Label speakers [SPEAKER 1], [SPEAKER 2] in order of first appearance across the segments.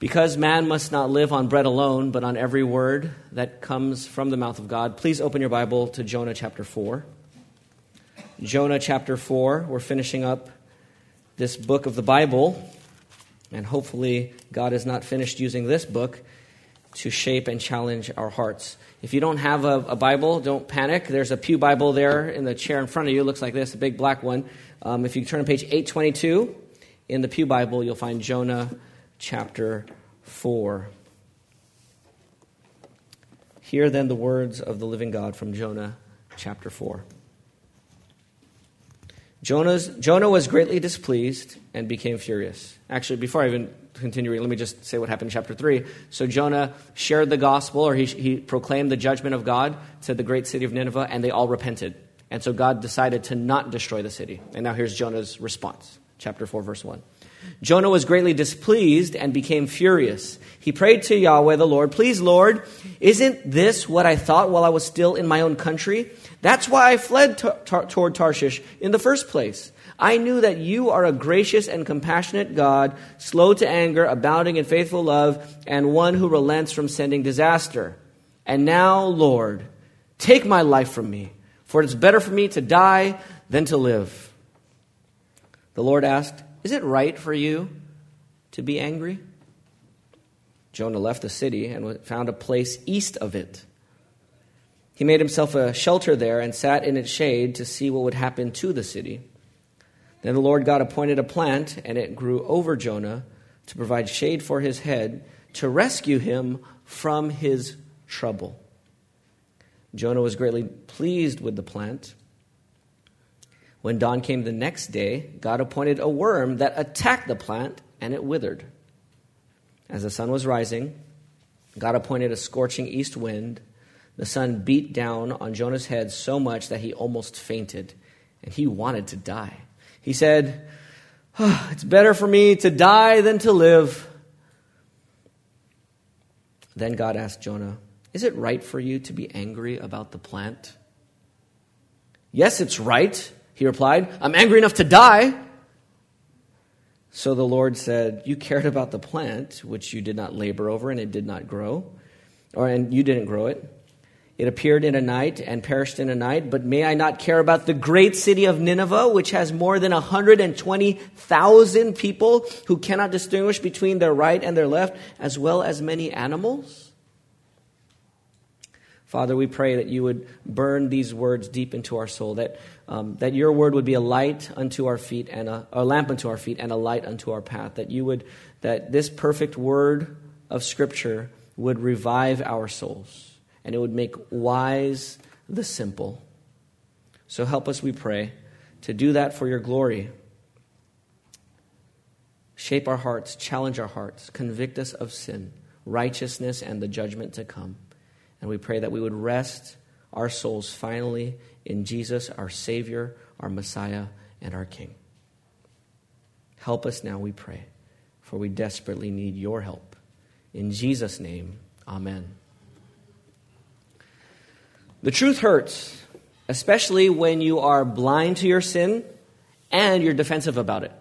[SPEAKER 1] Because man must not live on bread alone, but on every word that comes from the mouth of God, please open your Bible to Jonah chapter 4. Jonah chapter 4. We're finishing up this book of the Bible, and hopefully, God has not finished using this book to shape and challenge our hearts. If you don't have a, a Bible, don't panic. There's a Pew Bible there in the chair in front of you. It looks like this, a big black one. Um, if you turn to page 822 in the Pew Bible, you'll find Jonah chapter 4. Hear then the words of the living God from Jonah chapter 4. Jonah's, Jonah was greatly displeased and became furious. Actually, before I even continue let me just say what happened in chapter 3. So Jonah shared the gospel, or he, he proclaimed the judgment of God to the great city of Nineveh, and they all repented. And so God decided to not destroy the city. And now here's Jonah's response. Chapter 4, verse 1. Jonah was greatly displeased and became furious. He prayed to Yahweh the Lord, Please, Lord, isn't this what I thought while I was still in my own country? That's why I fled t- t- toward Tarshish in the first place. I knew that you are a gracious and compassionate God, slow to anger, abounding in faithful love, and one who relents from sending disaster. And now, Lord, take my life from me, for it's better for me to die than to live. The Lord asked, Is it right for you to be angry? Jonah left the city and found a place east of it. He made himself a shelter there and sat in its shade to see what would happen to the city. Then the Lord God appointed a plant, and it grew over Jonah to provide shade for his head, to rescue him from his trouble. Jonah was greatly pleased with the plant. When dawn came the next day, God appointed a worm that attacked the plant, and it withered. As the sun was rising, God appointed a scorching east wind the sun beat down on Jonah's head so much that he almost fainted, and he wanted to die. He said, oh, It's better for me to die than to live. Then God asked Jonah, Is it right for you to be angry about the plant? Yes, it's right, he replied. I'm angry enough to die. So the Lord said, You cared about the plant, which you did not labor over, and it did not grow, or and you didn't grow it. It appeared in a night and perished in a night, but may I not care about the great city of Nineveh, which has more than 120,000 people who cannot distinguish between their right and their left, as well as many animals? Father, we pray that you would burn these words deep into our soul, that, um, that your word would be a light unto our feet and a, a lamp unto our feet and a light unto our path, that you would, that this perfect word of Scripture would revive our souls and it would make wise the simple. So help us, we pray, to do that for your glory. Shape our hearts, challenge our hearts, convict us of sin, righteousness, and the judgment to come. And we pray that we would rest our souls finally in Jesus, our Savior, our Messiah, and our King. Help us now, we pray, for we desperately need your help. In Jesus' name, amen. The truth hurts, especially when you are blind to your sin and you're defensive about it.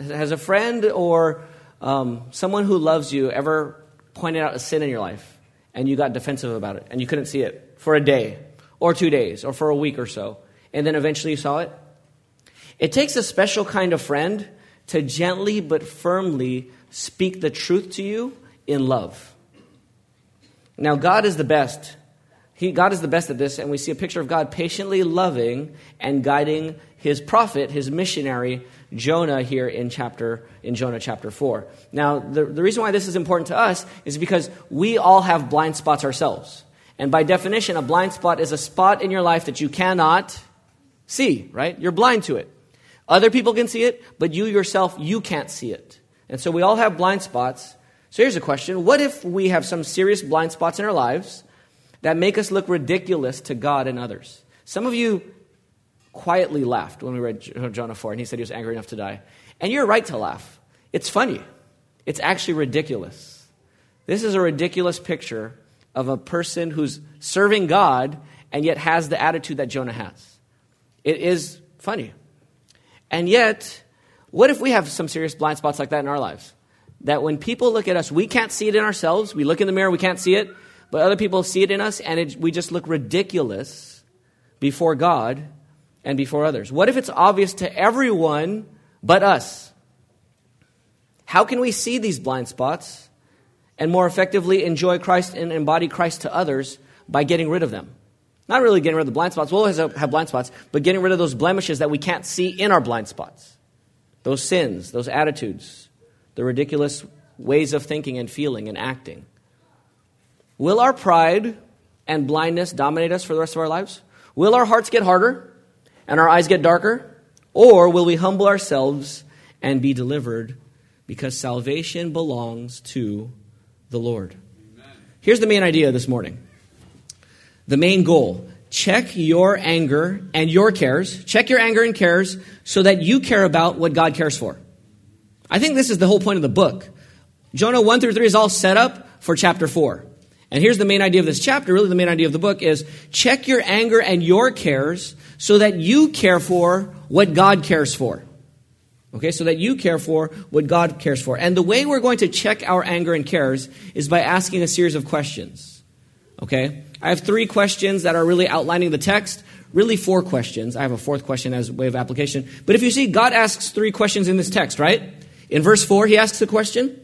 [SPEAKER 1] Has a friend or um, someone who loves you ever pointed out a sin in your life and you got defensive about it and you couldn't see it for a day or two days or for a week or so and then eventually you saw it? It takes a special kind of friend to gently but firmly speak the truth to you in love. Now, God is the best he, God is the best at this, and we see a picture of God patiently loving and guiding his prophet, his missionary, Jonah, here in chapter in Jonah chapter 4. Now, the, the reason why this is important to us is because we all have blind spots ourselves. And by definition, a blind spot is a spot in your life that you cannot see, right? You're blind to it. Other people can see it, but you yourself, you can't see it. And so we all have blind spots. So here's a question What if we have some serious blind spots in our lives that make us look ridiculous to God and others. Some of you quietly laughed when we read uh, Jonah 4 and he said he was angry enough to die. And you're right to laugh. It's funny. It's actually ridiculous. This is a ridiculous picture of a person who's serving God and yet has the attitude that Jonah has. It is funny. And yet, what if we have some serious blind spots like that in our lives? that when people look at us, we can't see it in ourselves. We look in the mirror, we can't see it, but other people see it in us, and it, we just look ridiculous before God and before others? What if it's obvious to everyone but us? How can we see these blind spots and more effectively enjoy Christ and embody Christ to others by getting rid of them? Not really getting rid of the blind spots. We'll always have blind spots, but getting rid of those blemishes that we can't see in our blind spots. Those sins, those attitudes, the ridiculous ways of thinking and feeling and acting. Will our pride and blindness dominate us for the rest of our lives? Will our hearts get harder and our eyes get darker? Or will we humble ourselves and be delivered because salvation belongs to the Lord? Amen. Here's the main idea this morning the main goal. Check your anger and your cares. Check your anger and cares so that you care about what God cares for. I think this is the whole point of the book. Jonah 1 through 3 is all set up for chapter 4. And here's the main idea of this chapter, really the main idea of the book is check your anger and your cares so that you care for what God cares for. Okay, so that you care for what God cares for. And the way we're going to check our anger and cares is by asking a series of questions. Okay? I have three questions that are really outlining the text. Really, four questions. I have a fourth question as a way of application. But if you see, God asks three questions in this text, right? In verse 4, he asks a question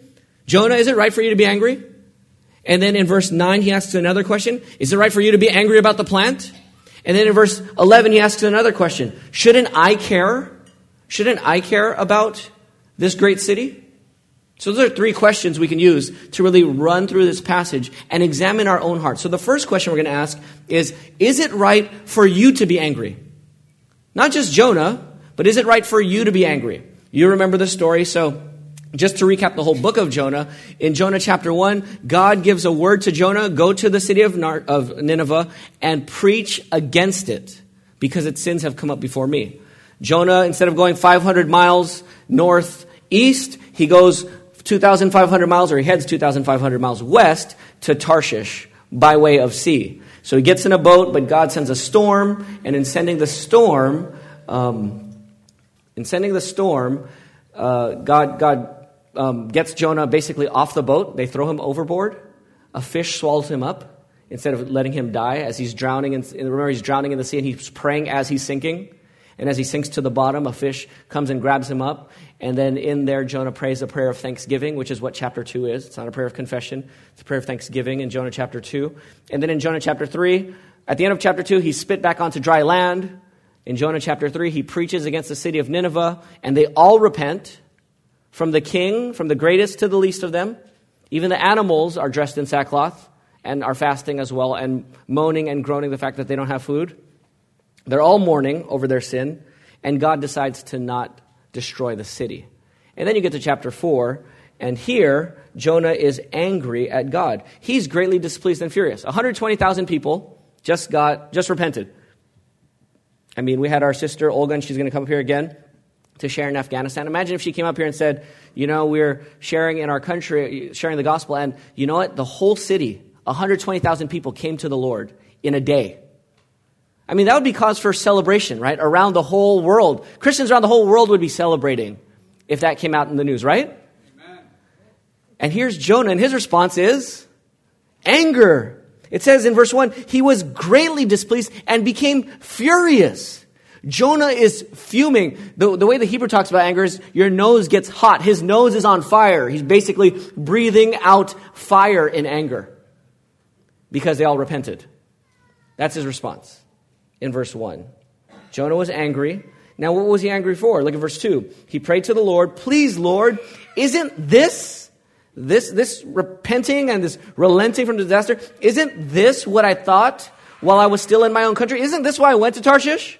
[SPEAKER 1] Jonah, is it right for you to be angry? And then in verse 9, he asks another question Is it right for you to be angry about the plant? And then in verse 11, he asks another question Shouldn't I care? Shouldn't I care about this great city? So those are three questions we can use to really run through this passage and examine our own hearts. So the first question we're going to ask is Is it right for you to be angry? Not just Jonah, but is it right for you to be angry? You remember the story, so just to recap the whole book of Jonah, in Jonah chapter 1, God gives a word to Jonah go to the city of, Nar- of Nineveh and preach against it because its sins have come up before me. Jonah, instead of going 500 miles northeast, he goes 2,500 miles, or he heads 2,500 miles west to Tarshish by way of sea. So he gets in a boat, but God sends a storm, and in sending the storm, um, in sending the storm, uh, God, God um, gets Jonah basically off the boat. They throw him overboard. A fish swallows him up instead of letting him die as he's drowning. In, remember, he's drowning in the sea and he's praying as he's sinking. And as he sinks to the bottom, a fish comes and grabs him up. And then in there, Jonah prays a prayer of thanksgiving, which is what chapter 2 is. It's not a prayer of confession, it's a prayer of thanksgiving in Jonah chapter 2. And then in Jonah chapter 3, at the end of chapter 2, he's spit back onto dry land. In Jonah chapter 3, he preaches against the city of Nineveh, and they all repent. From the king, from the greatest to the least of them, even the animals are dressed in sackcloth and are fasting as well and moaning and groaning the fact that they don't have food. They're all mourning over their sin, and God decides to not destroy the city. And then you get to chapter 4, and here Jonah is angry at God. He's greatly displeased and furious. 120,000 people just got just repented. I mean, we had our sister Olga, and she's going to come up here again to share in Afghanistan. Imagine if she came up here and said, You know, we're sharing in our country, sharing the gospel, and you know what? The whole city, 120,000 people came to the Lord in a day. I mean, that would be cause for celebration, right? Around the whole world. Christians around the whole world would be celebrating if that came out in the news, right? Amen. And here's Jonah, and his response is anger. It says in verse 1 he was greatly displeased and became furious. Jonah is fuming. The, the way the Hebrew talks about anger is your nose gets hot. His nose is on fire. He's basically breathing out fire in anger because they all repented. That's his response in verse 1. Jonah was angry. Now, what was he angry for? Look at verse 2. He prayed to the Lord, Please, Lord, isn't this, this, this repenting and this relenting from disaster, isn't this what I thought while I was still in my own country? Isn't this why I went to Tarshish?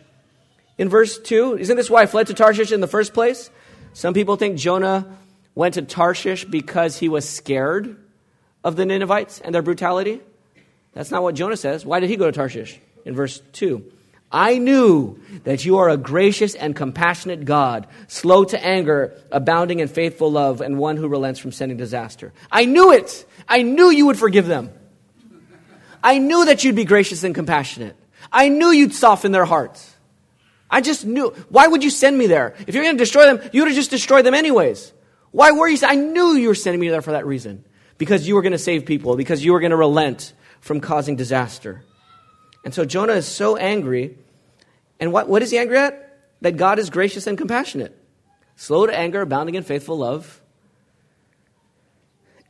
[SPEAKER 1] In verse 2? Isn't this why I fled to Tarshish in the first place? Some people think Jonah went to Tarshish because he was scared of the Ninevites and their brutality. That's not what Jonah says. Why did he go to Tarshish? In verse 2. I knew that you are a gracious and compassionate God, slow to anger, abounding in faithful love, and one who relents from sending disaster. I knew it. I knew you would forgive them. I knew that you'd be gracious and compassionate. I knew you'd soften their hearts. I just knew. Why would you send me there? If you're going to destroy them, you would have just destroyed them anyways. Why were you? I knew you were sending me there for that reason. Because you were going to save people, because you were going to relent from causing disaster. And so Jonah is so angry. And what, what is he angry at? That God is gracious and compassionate, slow to anger, abounding in faithful love,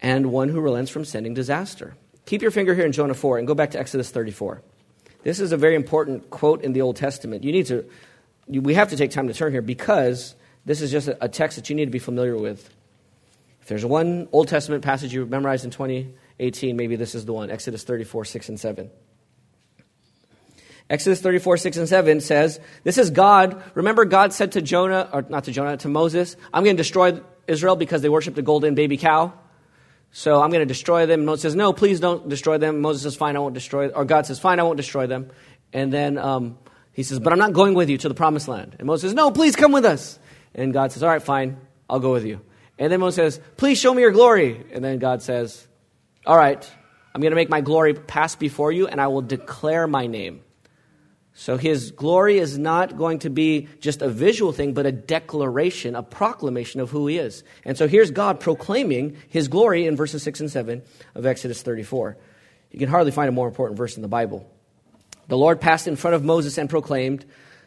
[SPEAKER 1] and one who relents from sending disaster. Keep your finger here in Jonah 4 and go back to Exodus 34. This is a very important quote in the Old Testament. You need to, we have to take time to turn here because this is just a, text that you need to be familiar with. If there's one Old Testament passage you memorized in 2018, maybe this is the one Exodus 34, 6 and 7. Exodus 34, 6 and 7 says, This is God. Remember, God said to Jonah, or not to Jonah, to Moses, I'm going to destroy Israel because they worshiped a golden baby cow. So I'm going to destroy them. Moses says, No, please don't destroy them. Moses says, Fine, I won't destroy them. Or God says, Fine, I won't destroy them. And then um, he says, But I'm not going with you to the promised land. And Moses says, No, please come with us. And God says, All right, fine, I'll go with you. And then Moses says, Please show me your glory. And then God says, All right, I'm going to make my glory pass before you, and I will declare my name. So his glory is not going to be just a visual thing, but a declaration, a proclamation of who he is. And so here's God proclaiming his glory in verses 6 and 7 of Exodus 34. You can hardly find a more important verse in the Bible. The Lord passed in front of Moses and proclaimed,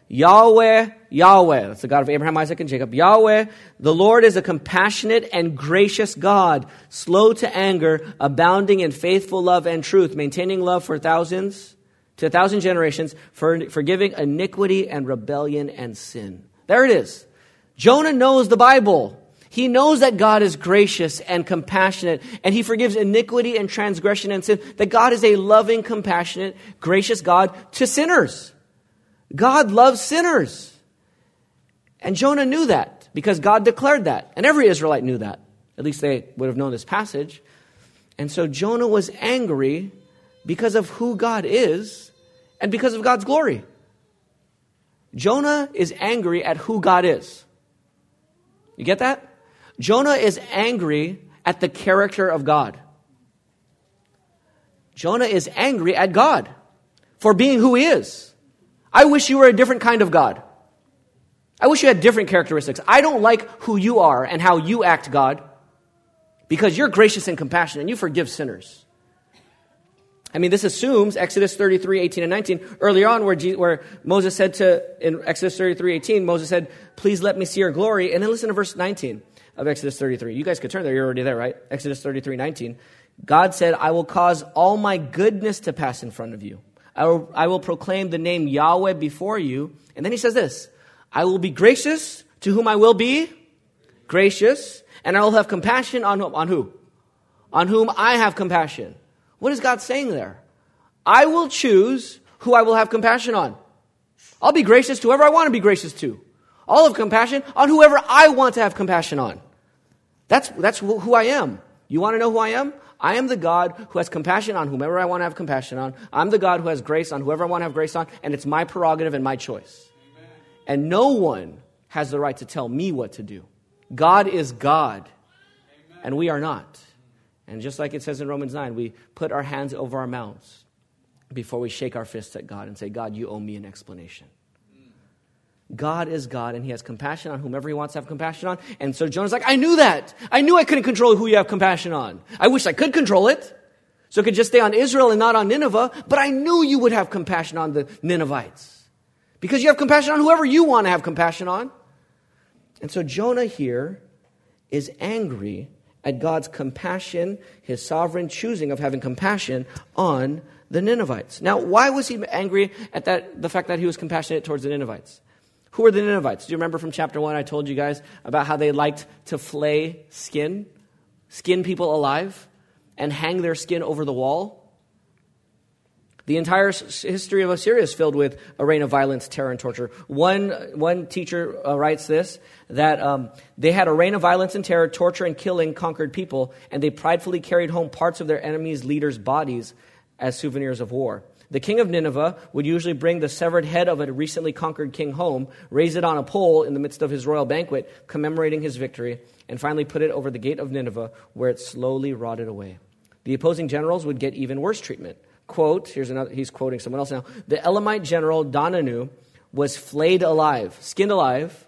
[SPEAKER 1] Yahweh, Yahweh, that's the God of Abraham, Isaac, and Jacob. Yahweh, the Lord is a compassionate and gracious God, slow to anger, abounding in faithful love and truth, maintaining love for thousands to a thousand generations, for forgiving iniquity and rebellion and sin. There it is. Jonah knows the Bible. He knows that God is gracious and compassionate, and He forgives iniquity and transgression and sin. That God is a loving, compassionate, gracious God to sinners. God loves sinners. And Jonah knew that because God declared that. And every Israelite knew that. At least they would have known this passage. And so Jonah was angry because of who God is and because of God's glory. Jonah is angry at who God is. You get that? Jonah is angry at the character of God. Jonah is angry at God for being who he is. I wish you were a different kind of God. I wish you had different characteristics. I don't like who you are and how you act, God, because you're gracious and compassionate and you forgive sinners. I mean, this assumes Exodus 33, 18, and 19. Earlier on, where, Jesus, where Moses said to, in Exodus 33, 18, Moses said, Please let me see your glory. And then listen to verse 19 of Exodus 33. You guys could turn there. You're already there, right? Exodus 33, 19. God said, I will cause all my goodness to pass in front of you. I will, I will proclaim the name Yahweh before you. And then he says this I will be gracious to whom I will be gracious, and I will have compassion on, on who? On whom I have compassion. What is God saying there? I will choose who I will have compassion on. I'll be gracious to whoever I want to be gracious to. I'll have compassion on whoever I want to have compassion on. That's, that's who I am. You want to know who I am? I am the God who has compassion on whomever I want to have compassion on. I'm the God who has grace on whoever I want to have grace on, and it's my prerogative and my choice. Amen. And no one has the right to tell me what to do. God is God, Amen. and we are not. And just like it says in Romans 9, we put our hands over our mouths before we shake our fists at God and say, God, you owe me an explanation. God is God, and He has compassion on whomever He wants to have compassion on. And so Jonah's like, I knew that. I knew I couldn't control who you have compassion on. I wish I could control it. So it could just stay on Israel and not on Nineveh, but I knew you would have compassion on the Ninevites. Because you have compassion on whoever you want to have compassion on. And so Jonah here is angry at God's compassion, his sovereign choosing of having compassion on the Ninevites. Now, why was he angry at that, the fact that he was compassionate towards the Ninevites? Who were the Ninevites? Do you remember from chapter 1 I told you guys about how they liked to flay skin, skin people alive, and hang their skin over the wall? The entire history of Assyria is filled with a reign of violence, terror, and torture. One, one teacher uh, writes this that um, they had a reign of violence and terror, torture, and killing conquered people, and they pridefully carried home parts of their enemies' leaders' bodies as souvenirs of war. The king of Nineveh would usually bring the severed head of a recently conquered king home, raise it on a pole in the midst of his royal banquet, commemorating his victory, and finally put it over the gate of Nineveh, where it slowly rotted away. The opposing generals would get even worse treatment quote, here's another, he's quoting someone else now. The Elamite general Donanu was flayed alive, skinned alive,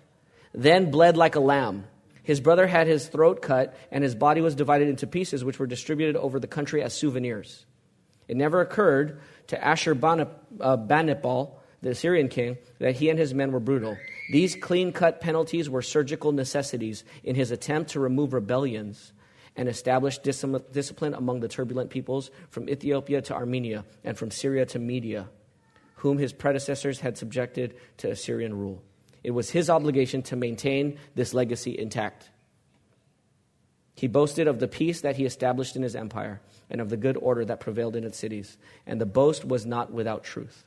[SPEAKER 1] then bled like a lamb. His brother had his throat cut, and his body was divided into pieces, which were distributed over the country as souvenirs. It never occurred to Ashurbanipal, uh, the Assyrian king, that he and his men were brutal. These clean cut penalties were surgical necessities in his attempt to remove rebellions and establish discipline among the turbulent peoples from Ethiopia to Armenia and from Syria to Media, whom his predecessors had subjected to Assyrian rule. It was his obligation to maintain this legacy intact. He boasted of the peace that he established in his empire and of the good order that prevailed in its cities, and the boast was not without truth.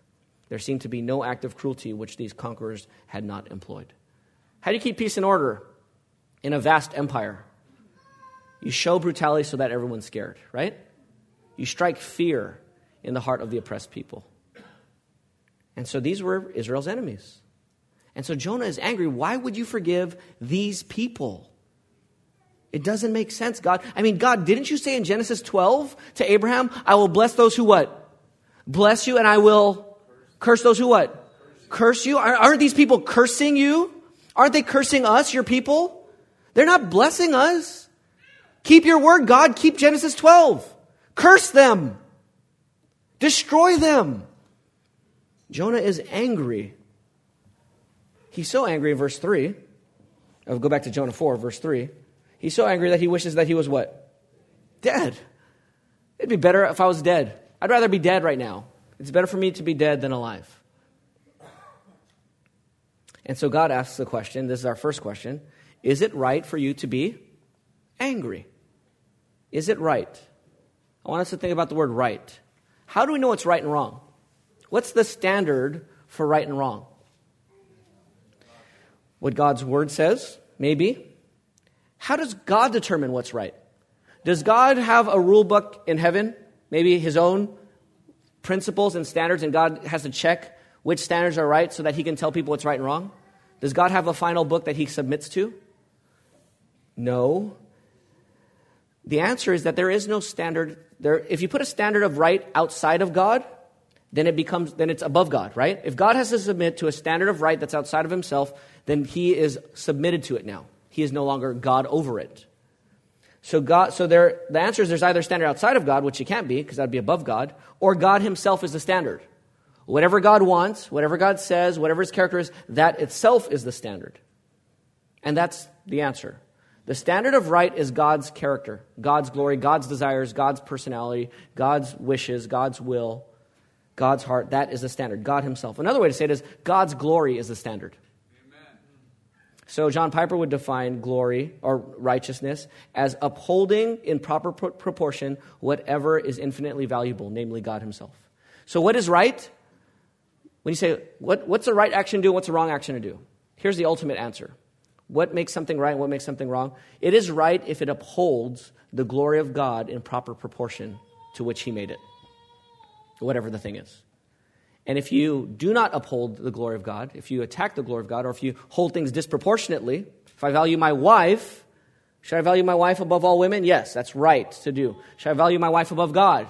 [SPEAKER 1] There seemed to be no act of cruelty which these conquerors had not employed. How do you keep peace and order in a vast empire? You show brutality so that everyone's scared, right? You strike fear in the heart of the oppressed people. And so these were Israel's enemies. And so Jonah is angry. Why would you forgive these people? It doesn't make sense, God. I mean, God, didn't you say in Genesis 12 to Abraham, I will bless those who what? Bless you and I will Curse those who what? Curse you? Aren't these people cursing you? Aren't they cursing us, your people? They're not blessing us. Keep your word, God. Keep Genesis 12. Curse them. Destroy them. Jonah is angry. He's so angry in verse 3. I'll go back to Jonah 4, verse 3. He's so angry that he wishes that he was what? Dead. It'd be better if I was dead. I'd rather be dead right now. It's better for me to be dead than alive. And so God asks the question this is our first question Is it right for you to be angry? Is it right? I want us to think about the word right. How do we know what's right and wrong? What's the standard for right and wrong? What God's word says? Maybe. How does God determine what's right? Does God have a rule book in heaven? Maybe his own principles and standards, and God has to check which standards are right so that He can tell people what's right and wrong? Does God have a final book that He submits to? No. The answer is that there is no standard. There, if you put a standard of right outside of God, then it becomes then it's above God, right? If God has to submit to a standard of right that's outside of himself, then he is submitted to it now. He is no longer God over it. So God, so there, the answer is there's either standard outside of God, which he can't be because that'd be above God, or God Himself is the standard. Whatever God wants, whatever God says, whatever His character is, that itself is the standard. And that's the answer. The standard of right is God's character, God's glory, God's desires, God's personality, God's wishes, God's will, God's heart. That is the standard. God Himself. Another way to say it is God's glory is the standard. So John Piper would define glory or righteousness as upholding in proper proportion whatever is infinitely valuable, namely God Himself. So what is right? When you say, what, what's the right action to do, what's the wrong action to do? Here's the ultimate answer. What makes something right and what makes something wrong? It is right if it upholds the glory of God in proper proportion to which He made it, whatever the thing is. And if you do not uphold the glory of God, if you attack the glory of God, or if you hold things disproportionately, if I value my wife, should I value my wife above all women? Yes, that's right to do. Should I value my wife above God?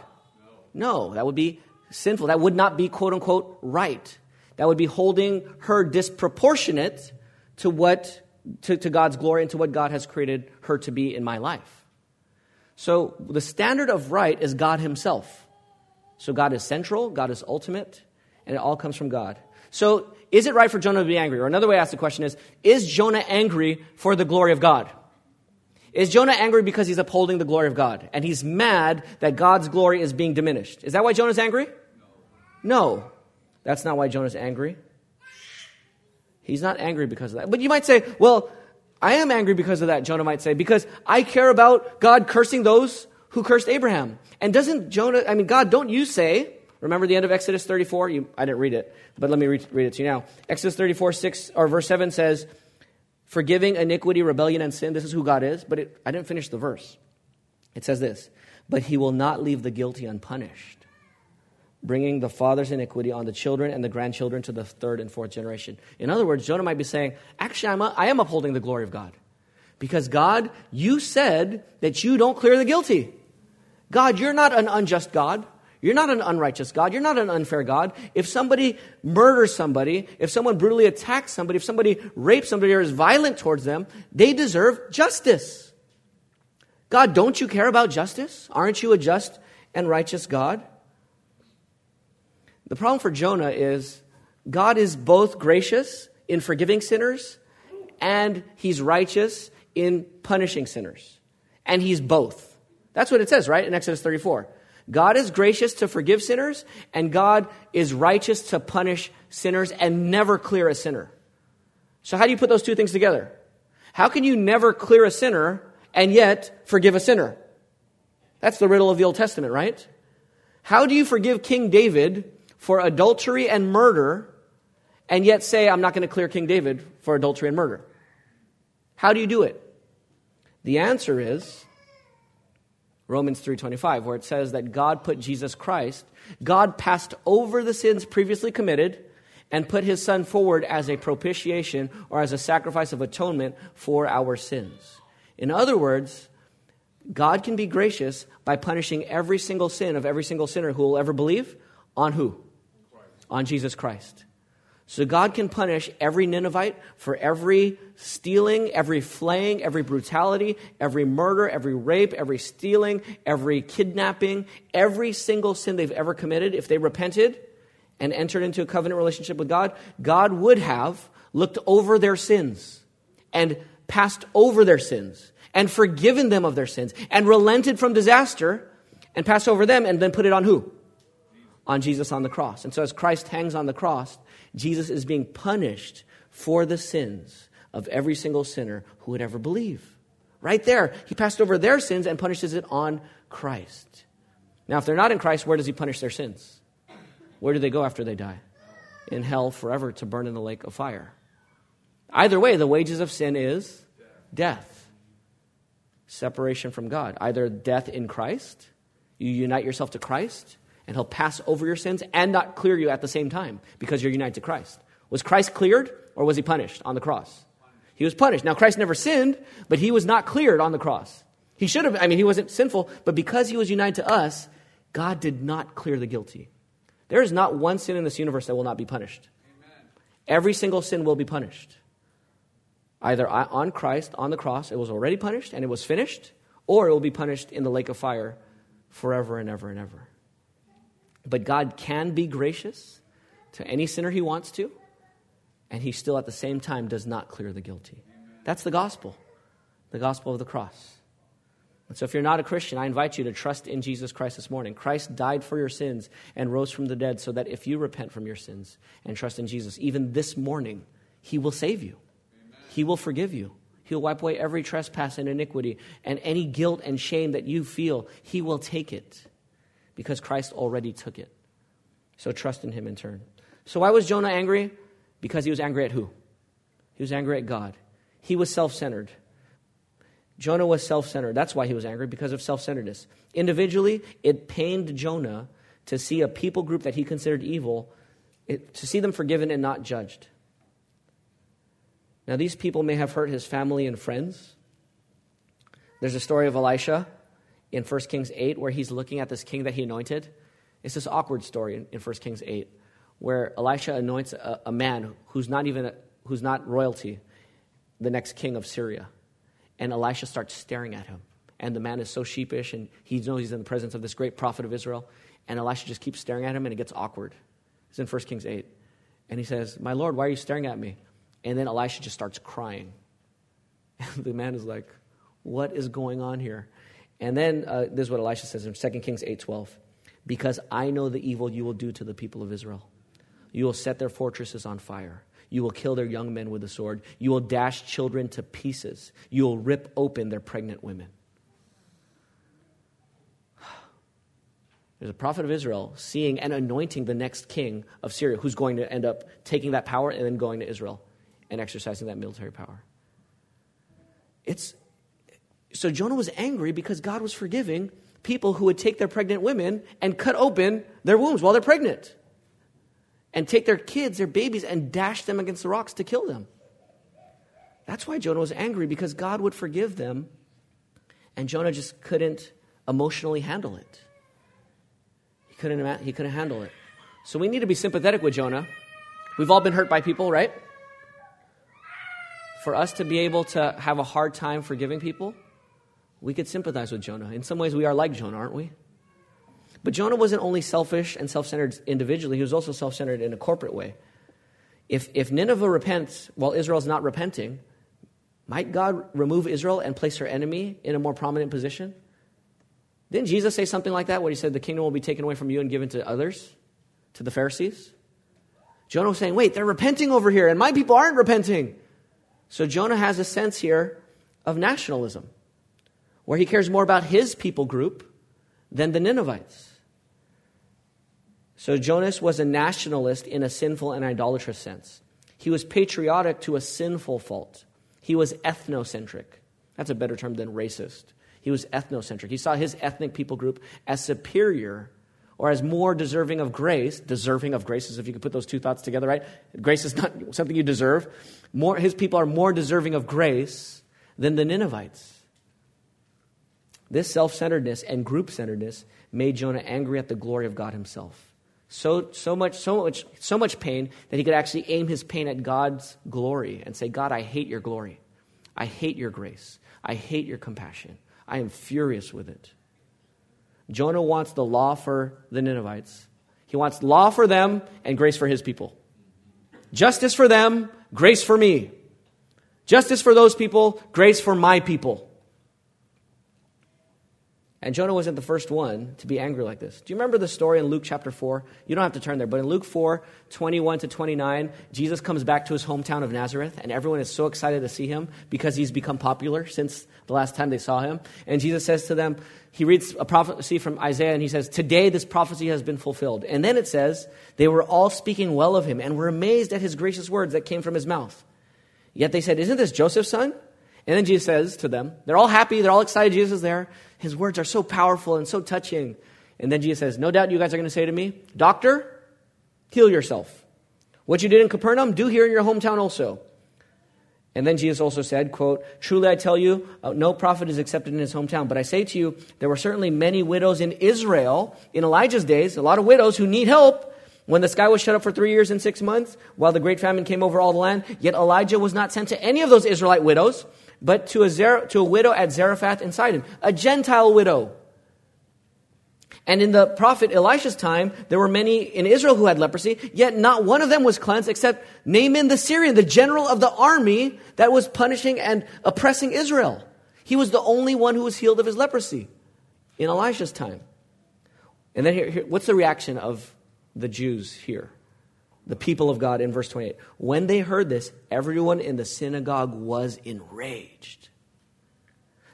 [SPEAKER 1] No, no that would be sinful. That would not be quote unquote right. That would be holding her disproportionate to what to, to God's glory and to what God has created her to be in my life. So the standard of right is God Himself. So God is central, God is ultimate, and it all comes from God. So, is it right for Jonah to be angry? Or another way to ask the question is Is Jonah angry for the glory of God? Is Jonah angry because he's upholding the glory of God? And he's mad that God's glory is being diminished. Is that why Jonah's angry? No. no. That's not why Jonah's angry. He's not angry because of that. But you might say, well, I am angry because of that, Jonah might say, because I care about God cursing those who cursed Abraham. And doesn't Jonah, I mean, God, don't you say, Remember the end of Exodus 34? You, I didn't read it, but let me read, read it to you now. Exodus 34, 6, or verse 7 says, Forgiving iniquity, rebellion, and sin. This is who God is, but it, I didn't finish the verse. It says this, But he will not leave the guilty unpunished, bringing the father's iniquity on the children and the grandchildren to the third and fourth generation. In other words, Jonah might be saying, Actually, I'm a, I am upholding the glory of God. Because God, you said that you don't clear the guilty. God, you're not an unjust God. You're not an unrighteous God. You're not an unfair God. If somebody murders somebody, if someone brutally attacks somebody, if somebody rapes somebody or is violent towards them, they deserve justice. God, don't you care about justice? Aren't you a just and righteous God? The problem for Jonah is God is both gracious in forgiving sinners and he's righteous in punishing sinners. And he's both. That's what it says, right? In Exodus 34. God is gracious to forgive sinners, and God is righteous to punish sinners and never clear a sinner. So, how do you put those two things together? How can you never clear a sinner and yet forgive a sinner? That's the riddle of the Old Testament, right? How do you forgive King David for adultery and murder and yet say, I'm not going to clear King David for adultery and murder? How do you do it? The answer is Romans 3:25 where it says that God put Jesus Christ, God passed over the sins previously committed and put his son forward as a propitiation or as a sacrifice of atonement for our sins. In other words, God can be gracious by punishing every single sin of every single sinner who will ever believe on who? On Jesus Christ. So God can punish every Ninevite for every stealing, every flaying, every brutality, every murder, every rape, every stealing, every kidnapping, every single sin they've ever committed. If they repented and entered into a covenant relationship with God, God would have looked over their sins and passed over their sins and forgiven them of their sins and relented from disaster and passed over them and then put it on who? On Jesus on the cross. And so as Christ hangs on the cross, Jesus is being punished for the sins of every single sinner who would ever believe. Right there, he passed over their sins and punishes it on Christ. Now, if they're not in Christ, where does he punish their sins? Where do they go after they die? In hell forever to burn in the lake of fire. Either way, the wages of sin is death, separation from God. Either death in Christ, you unite yourself to Christ, and he'll pass over your sins and not clear you at the same time because you're united to Christ. Was Christ cleared or was he punished on the cross? He was punished. Now, Christ never sinned, but he was not cleared on the cross. He should have, I mean, he wasn't sinful, but because he was united to us, God did not clear the guilty. There is not one sin in this universe that will not be punished. Amen. Every single sin will be punished. Either on Christ, on the cross, it was already punished and it was finished, or it will be punished in the lake of fire forever and ever and ever. But God can be gracious to any sinner he wants to, and he still at the same time does not clear the guilty. That's the gospel, the gospel of the cross. And so, if you're not a Christian, I invite you to trust in Jesus Christ this morning. Christ died for your sins and rose from the dead so that if you repent from your sins and trust in Jesus, even this morning, He will save you. Amen. He will forgive you. He'll wipe away every trespass and iniquity and any guilt and shame that you feel. He will take it because Christ already took it. So trust in him in turn. So why was Jonah angry? Because he was angry at who? He was angry at God. He was self centered. Jonah was self centered. That's why he was angry, because of self centeredness. Individually, it pained Jonah to see a people group that he considered evil, it, to see them forgiven and not judged. Now, these people may have hurt his family and friends. There's a story of Elisha in 1 Kings 8 where he's looking at this king that he anointed. It's this awkward story in, in 1 Kings 8 where Elisha anoints a, a man who's not even a, who's not royalty, the next king of Syria. And Elisha starts staring at him. And the man is so sheepish and he knows he's in the presence of this great prophet of Israel. And Elisha just keeps staring at him and it gets awkward. It's in 1 Kings 8. And he says, My Lord, why are you staring at me? And then Elisha just starts crying. And the man is like, What is going on here? And then uh, this is what Elisha says in 2 Kings 8:12. Because I know the evil you will do to the people of Israel. You will set their fortresses on fire. You will kill their young men with the sword. You will dash children to pieces. You will rip open their pregnant women. There's a prophet of Israel seeing and anointing the next king of Syria who's going to end up taking that power and then going to Israel and exercising that military power. It's, so Jonah was angry because God was forgiving people who would take their pregnant women and cut open their wombs while they're pregnant. And take their kids, their babies, and dash them against the rocks to kill them. That's why Jonah was angry because God would forgive them, and Jonah just couldn't emotionally handle it. He couldn't, he couldn't handle it. So we need to be sympathetic with Jonah. We've all been hurt by people, right? For us to be able to have a hard time forgiving people, we could sympathize with Jonah. In some ways, we are like Jonah, aren't we? But Jonah wasn't only selfish and self centered individually, he was also self centered in a corporate way. If, if Nineveh repents while Israel's not repenting, might God remove Israel and place her enemy in a more prominent position? Didn't Jesus say something like that when he said, The kingdom will be taken away from you and given to others, to the Pharisees? Jonah was saying, Wait, they're repenting over here, and my people aren't repenting. So Jonah has a sense here of nationalism, where he cares more about his people group than the Ninevites. So Jonas was a nationalist in a sinful and idolatrous sense. He was patriotic to a sinful fault. He was ethnocentric. That's a better term than racist. He was ethnocentric. He saw his ethnic people group as superior or as more deserving of grace. Deserving of grace is if you could put those two thoughts together, right? Grace is not something you deserve. More, his people are more deserving of grace than the Ninevites. This self centeredness and group centeredness made Jonah angry at the glory of God himself. So, so, much, so, much, so much pain that he could actually aim his pain at God's glory and say, God, I hate your glory. I hate your grace. I hate your compassion. I am furious with it. Jonah wants the law for the Ninevites. He wants law for them and grace for his people. Justice for them, grace for me. Justice for those people, grace for my people. And Jonah wasn't the first one to be angry like this. Do you remember the story in Luke chapter 4? You don't have to turn there, but in Luke 4, 21 to 29, Jesus comes back to his hometown of Nazareth, and everyone is so excited to see him because he's become popular since the last time they saw him. And Jesus says to them, he reads a prophecy from Isaiah, and he says, Today this prophecy has been fulfilled. And then it says, They were all speaking well of him and were amazed at his gracious words that came from his mouth. Yet they said, Isn't this Joseph's son? And then Jesus says to them, They're all happy, they're all excited Jesus is there. His words are so powerful and so touching. And then Jesus says, No doubt you guys are going to say to me, Doctor, heal yourself. What you did in Capernaum, do here in your hometown also. And then Jesus also said, quote, Truly I tell you, uh, no prophet is accepted in his hometown. But I say to you, there were certainly many widows in Israel in Elijah's days, a lot of widows who need help. When the sky was shut up for three years and six months, while the great famine came over all the land, yet Elijah was not sent to any of those Israelite widows, but to a, Zer- to a widow at Zarephath in Sidon, a Gentile widow. And in the prophet Elisha's time, there were many in Israel who had leprosy, yet not one of them was cleansed except Naaman the Syrian, the general of the army that was punishing and oppressing Israel. He was the only one who was healed of his leprosy in Elisha's time. And then here, here what's the reaction of the Jews here? The people of God in verse 28. When they heard this, everyone in the synagogue was enraged.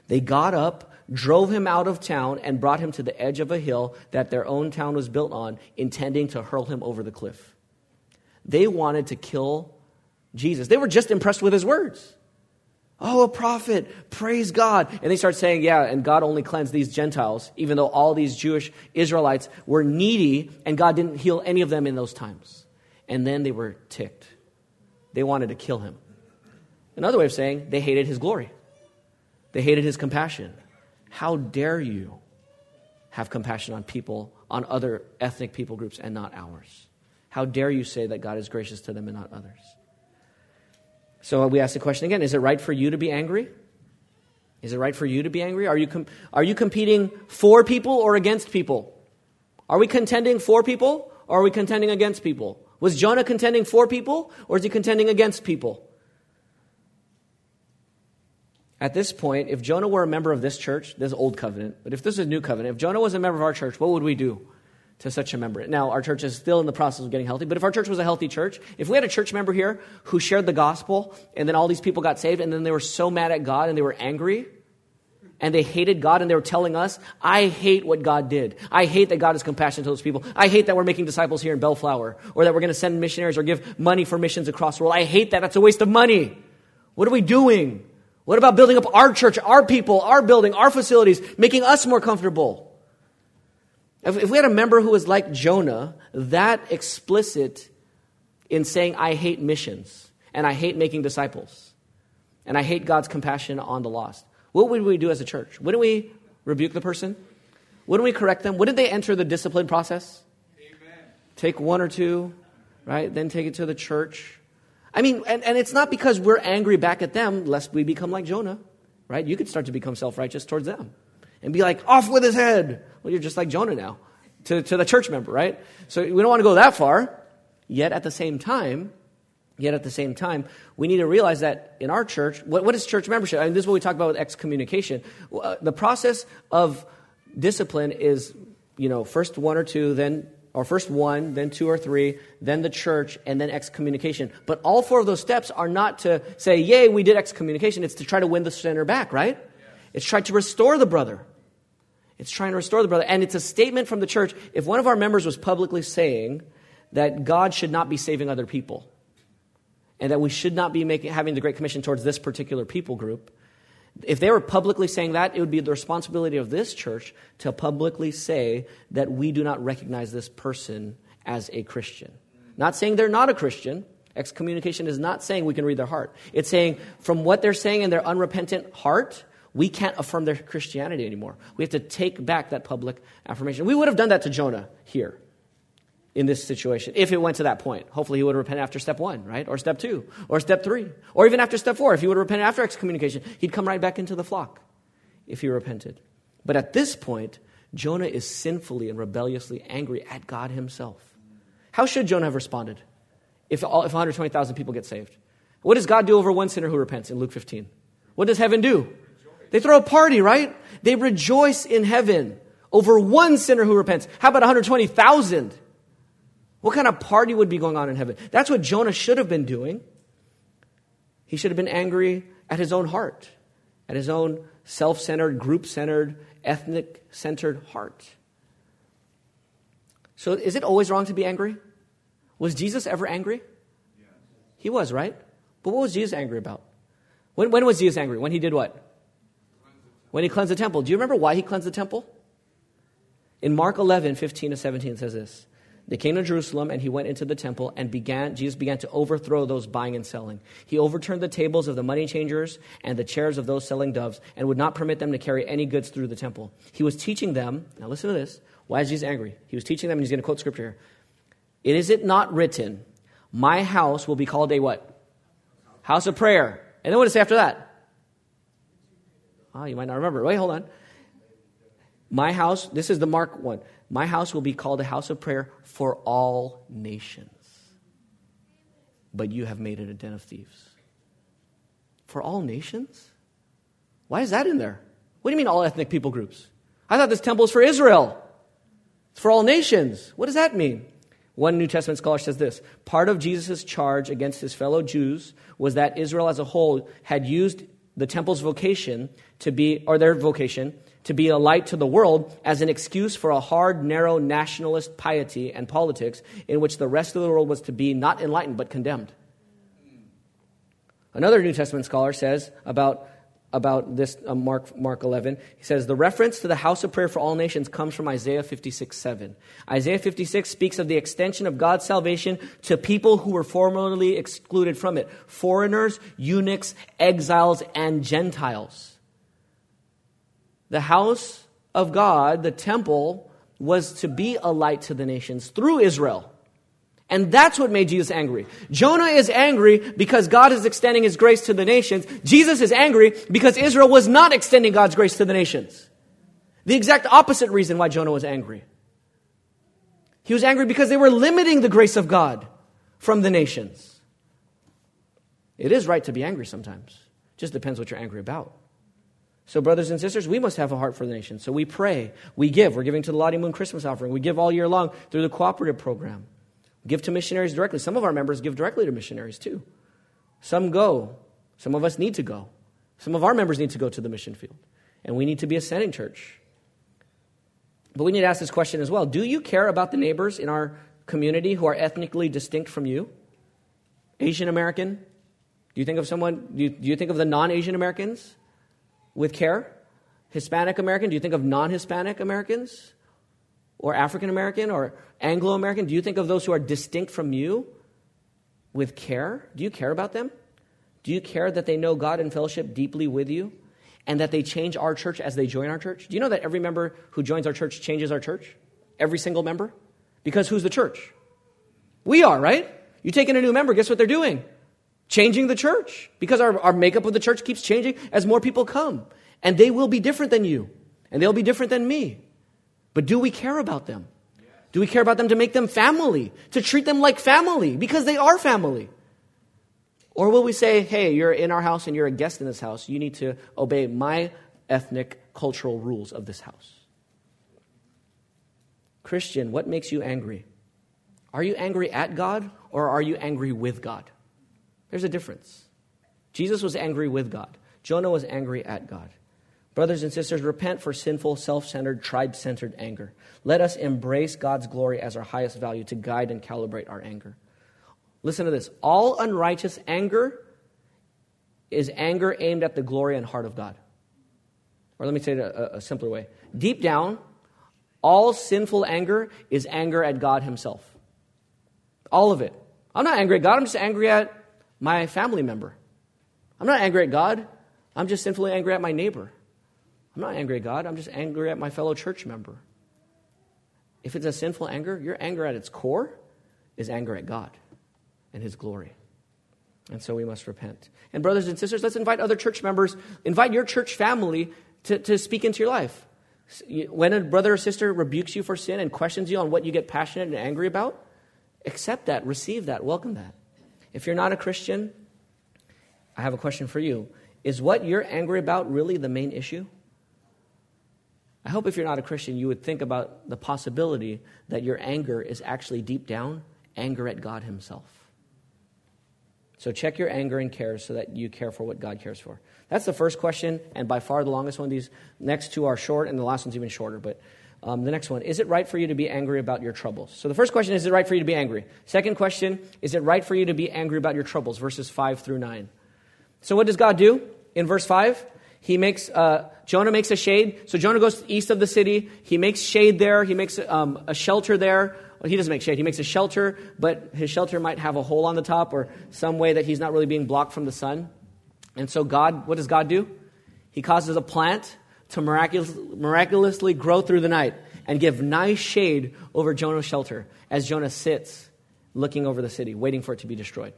[SPEAKER 1] They got up, drove him out of town, and brought him to the edge of a hill that their own town was built on, intending to hurl him over the cliff. They wanted to kill Jesus. They were just impressed with his words. Oh, a prophet, praise God. And they start saying, yeah, and God only cleansed these Gentiles, even though all these Jewish Israelites were needy and God didn't heal any of them in those times. And then they were ticked. They wanted to kill him. Another way of saying, they hated his glory. They hated his compassion. How dare you have compassion on people, on other ethnic people groups, and not ours? How dare you say that God is gracious to them and not others? So we ask the question again is it right for you to be angry? Is it right for you to be angry? Are you, com- are you competing for people or against people? Are we contending for people or are we contending against people? Was Jonah contending for people or is he contending against people? At this point, if Jonah were a member of this church, this old covenant, but if this is a new covenant, if Jonah was a member of our church, what would we do to such a member? Now, our church is still in the process of getting healthy, but if our church was a healthy church, if we had a church member here who shared the gospel and then all these people got saved and then they were so mad at God and they were angry, and they hated God and they were telling us, I hate what God did. I hate that God is compassionate to those people. I hate that we're making disciples here in Bellflower or that we're going to send missionaries or give money for missions across the world. I hate that. That's a waste of money. What are we doing? What about building up our church, our people, our building, our facilities, making us more comfortable? If, if we had a member who was like Jonah, that explicit in saying, I hate missions and I hate making disciples and I hate God's compassion on the lost what would we do as a church? Wouldn't we rebuke the person? Wouldn't we correct them? Wouldn't they enter the discipline process? Amen. Take one or two, right? Then take it to the church. I mean, and, and it's not because we're angry back at them, lest we become like Jonah, right? You could start to become self righteous towards them and be like, off with his head. Well, you're just like Jonah now to, to the church member, right? So we don't want to go that far. Yet at the same time, Yet at the same time, we need to realize that in our church, what, what is church membership? I mean, this is what we talk about with excommunication. Uh, the process of discipline is, you know, first one or two, then, or first one, then two or three, then the church, and then excommunication. But all four of those steps are not to say, yay, we did excommunication. It's to try to win the sinner back, right? Yeah. It's trying to restore the brother. It's trying to restore the brother. And it's a statement from the church. If one of our members was publicly saying that God should not be saving other people, and that we should not be making, having the Great Commission towards this particular people group. If they were publicly saying that, it would be the responsibility of this church to publicly say that we do not recognize this person as a Christian. Not saying they're not a Christian. Excommunication is not saying we can read their heart. It's saying from what they're saying in their unrepentant heart, we can't affirm their Christianity anymore. We have to take back that public affirmation. We would have done that to Jonah here in this situation if it went to that point. Hopefully, he would repent after step one, right? Or step two, or step three, or even after step four. If he would repent after excommunication, he'd come right back into the flock if he repented. But at this point, Jonah is sinfully and rebelliously angry at God himself. How should Jonah have responded if, all, if 120,000 people get saved? What does God do over one sinner who repents in Luke 15? What does heaven do? They throw a party, right? They rejoice in heaven over one sinner who repents. How about 120,000? What kind of party would be going on in heaven? That's what Jonah should have been doing. He should have been angry at his own heart, at his own self centered, group centered, ethnic centered heart. So, is it always wrong to be angry? Was Jesus ever angry? Yes. He was, right? But what was Jesus angry about? When, when was Jesus angry? When he did what? When he cleansed the temple. Do you remember why he cleansed the temple? In Mark 11, 15 to 17 it says this. They came to Jerusalem and he went into the temple and began, Jesus began to overthrow those buying and selling. He overturned the tables of the money changers and the chairs of those selling doves and would not permit them to carry any goods through the temple. He was teaching them, now listen to this. Why is Jesus angry? He was teaching them and he's going to quote scripture here. It is it not written, my house will be called a what? House of prayer. And then what does it say after that? Oh, you might not remember. Wait, hold on. My house, this is the Mark one. My house will be called a house of prayer for all nations. But you have made it a den of thieves. For all nations? Why is that in there? What do you mean, all ethnic people groups? I thought this temple is for Israel. It's for all nations. What does that mean? One New Testament scholar says this Part of Jesus' charge against his fellow Jews was that Israel as a whole had used the temple's vocation to be, or their vocation, to be a light to the world as an excuse for a hard, narrow nationalist piety and politics in which the rest of the world was to be not enlightened but condemned. Another New Testament scholar says about, about this uh, Mark, Mark 11, he says, the reference to the house of prayer for all nations comes from Isaiah 56 7. Isaiah 56 speaks of the extension of God's salvation to people who were formerly excluded from it foreigners, eunuchs, exiles, and Gentiles. The house of God, the temple, was to be a light to the nations through Israel. And that's what made Jesus angry. Jonah is angry because God is extending his grace to the nations. Jesus is angry because Israel was not extending God's grace to the nations. The exact opposite reason why Jonah was angry. He was angry because they were limiting the grace of God from the nations. It is right to be angry sometimes. Just depends what you're angry about. So, brothers and sisters, we must have a heart for the nation. So we pray, we give. We're giving to the Lottie Moon Christmas offering. We give all year long through the cooperative program. We give to missionaries directly. Some of our members give directly to missionaries too. Some go. Some of us need to go. Some of our members need to go to the mission field. And we need to be a sending church. But we need to ask this question as well Do you care about the neighbors in our community who are ethnically distinct from you? Asian American? Do you think of someone, do you, do you think of the non Asian Americans? With care? Hispanic American? Do you think of non Hispanic Americans? Or African American or Anglo American? Do you think of those who are distinct from you with care? Do you care about them? Do you care that they know God and fellowship deeply with you? and that they change our church as they join our church? Do you know that every member who joins our church changes our church? Every single member? Because who's the church? We are, right? You take in a new member, guess what they're doing? Changing the church. Because our, our makeup of the church keeps changing as more people come. And they will be different than you. And they'll be different than me. But do we care about them? Do we care about them to make them family? To treat them like family? Because they are family. Or will we say, hey, you're in our house and you're a guest in this house. You need to obey my ethnic, cultural rules of this house? Christian, what makes you angry? Are you angry at God or are you angry with God? There's a difference. Jesus was angry with God, Jonah was angry at God. Brothers and sisters, repent for sinful, self centered, tribe centered anger. Let us embrace God's glory as our highest value to guide and calibrate our anger. Listen to this all unrighteous anger is anger aimed at the glory and heart of God. Or let me say it a, a simpler way. Deep down, all sinful anger is anger at God Himself. All of it. I'm not angry at God, I'm just angry at my family member. I'm not angry at God, I'm just sinfully angry at my neighbor. I'm not angry at God, I'm just angry at my fellow church member. If it's a sinful anger, your anger at its core is anger at God and his glory. And so we must repent. And, brothers and sisters, let's invite other church members, invite your church family to, to speak into your life. When a brother or sister rebukes you for sin and questions you on what you get passionate and angry about, accept that, receive that, welcome that. If you're not a Christian, I have a question for you. Is what you're angry about really the main issue? I hope if you're not a Christian, you would think about the possibility that your anger is actually deep down anger at God Himself. So check your anger and cares so that you care for what God cares for. That's the first question, and by far the longest one. These next two are short, and the last one's even shorter. But um, the next one is it right for you to be angry about your troubles? So the first question is, it right for you to be angry? Second question is it right for you to be angry about your troubles? Verses 5 through 9. So what does God do in verse 5? He makes, uh, Jonah makes a shade. So Jonah goes east of the city. He makes shade there. He makes um, a shelter there well, he doesn't make shade. He makes a shelter, but his shelter might have a hole on the top or some way that he's not really being blocked from the sun. And so, God, what does God do? He causes a plant to miraculous, miraculously grow through the night and give nice shade over Jonah's shelter as Jonah sits looking over the city, waiting for it to be destroyed.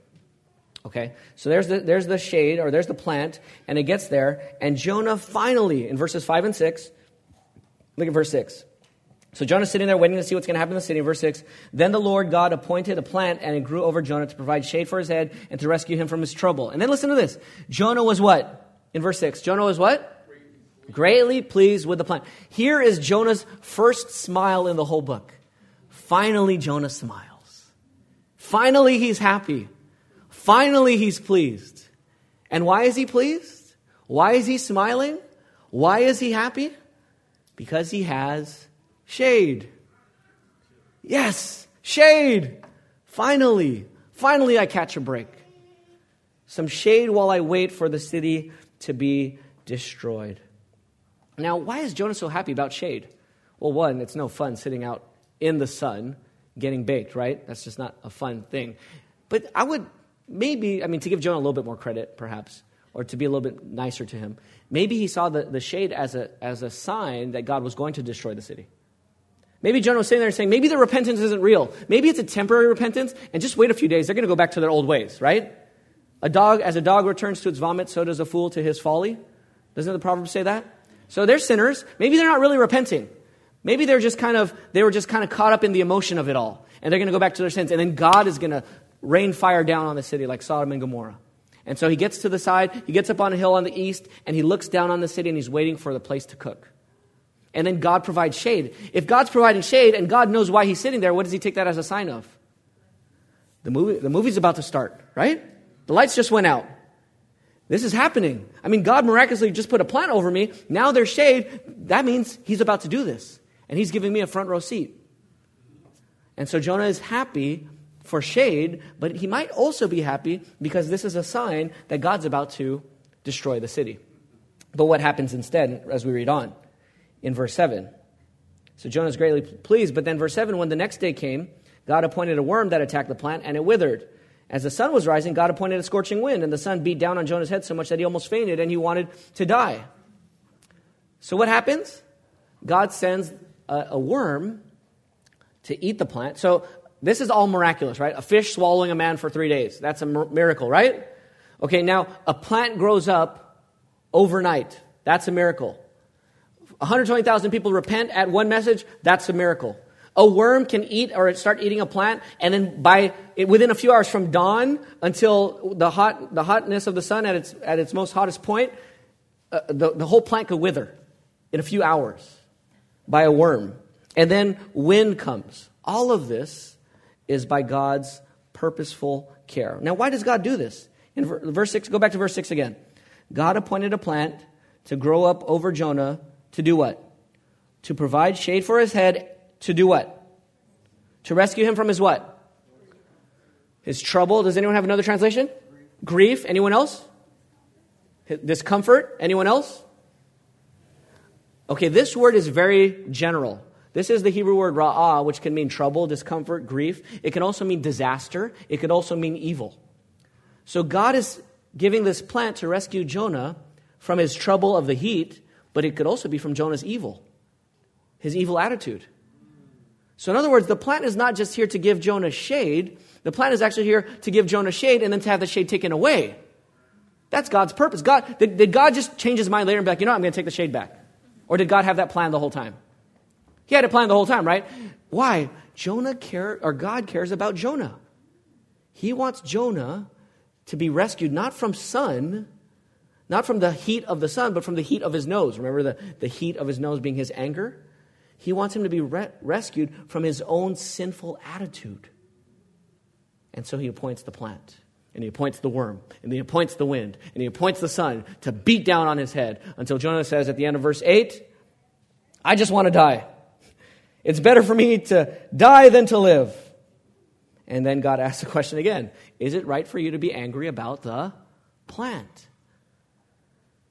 [SPEAKER 1] Okay? So there's the, there's the shade, or there's the plant, and it gets there, and Jonah finally, in verses 5 and 6, look at verse 6. So Jonah's sitting there waiting to see what's going to happen in the city. Verse 6 Then the Lord God appointed a plant, and it grew over Jonah to provide shade for his head and to rescue him from his trouble. And then listen to this Jonah was what? In verse 6. Jonah was what? Greatly pleased with the plant. Here is Jonah's first smile in the whole book. Finally, Jonah smiles. Finally, he's happy. Finally, he's pleased. And why is he pleased? Why is he smiling? Why is he happy? Because he has Shade. Yes, shade. Finally, finally, I catch a break. Some shade while I wait for the city to be destroyed. Now, why is Jonah so happy about shade? Well, one, it's no fun sitting out in the sun getting baked, right? That's just not a fun thing. But I would maybe, I mean, to give Jonah a little bit more credit, perhaps, or to be a little bit nicer to him, maybe he saw the, the shade as a, as a sign that God was going to destroy the city. Maybe Jonah was sitting there saying, maybe the repentance isn't real. Maybe it's a temporary repentance, and just wait a few days. They're going to go back to their old ways, right? A dog, as a dog returns to its vomit, so does a fool to his folly. Doesn't the proverb say that? So they're sinners. Maybe they're not really repenting. Maybe they're just kind of, they were just kind of caught up in the emotion of it all. And they're going to go back to their sins. And then God is going to rain fire down on the city like Sodom and Gomorrah. And so he gets to the side, he gets up on a hill on the east, and he looks down on the city and he's waiting for the place to cook and then God provides shade. If God's providing shade and God knows why he's sitting there, what does he take that as a sign of? The, movie, the movie's about to start, right? The lights just went out. This is happening. I mean, God miraculously just put a plant over me. Now there's shade. That means he's about to do this. And he's giving me a front row seat. And so Jonah is happy for shade, but he might also be happy because this is a sign that God's about to destroy the city. But what happens instead as we read on? in verse 7. So Jonah is greatly pleased, but then verse 7 when the next day came, God appointed a worm that attacked the plant, and it withered. As the sun was rising, God appointed a scorching wind, and the sun beat down on Jonah's head so much that he almost fainted and he wanted to die. So what happens? God sends a, a worm to eat the plant. So this is all miraculous, right? A fish swallowing a man for three days. That's a miracle, right? Okay, now a plant grows up overnight. That's a miracle. 120,000 people repent at one message. That's a miracle. A worm can eat or start eating a plant, and then by within a few hours from dawn until the hot the hotness of the sun at its at its most hottest point, uh, the, the whole plant could wither in a few hours by a worm. And then wind comes. All of this is by God's purposeful care. Now, why does God do this? In verse 6, go back to verse 6 again. God appointed a plant to grow up over Jonah to do what? To provide shade for his head, to do what? To rescue him from his what? His trouble. Does anyone have another translation? Grief. Anyone else? Discomfort. Anyone else? Okay, this word is very general. This is the Hebrew word ra'ah, which can mean trouble, discomfort, grief. It can also mean disaster. It could also mean evil. So God is giving this plant to rescue Jonah from his trouble of the heat, but it could also be from Jonah's evil, his evil attitude. So, in other words, the plant is not just here to give Jonah shade, the plant is actually here to give Jonah shade and then to have the shade taken away. That's God's purpose. God, did, did God just change his mind later and be like, you know, I'm going to take the shade back? Or did God have that plan the whole time? He had a plan the whole time, right? Why? Jonah care or God cares about Jonah. He wants Jonah to be rescued not from sun, not from the heat of the sun, but from the heat of his nose. Remember the, the heat of his nose being his anger? He wants him to be re- rescued from his own sinful attitude. And so he appoints the plant, and he appoints the worm, and he appoints the wind, and he appoints the sun to beat down on his head until Jonah says at the end of verse 8, I just want to die. It's better for me to die than to live. And then God asks the question again Is it right for you to be angry about the plant?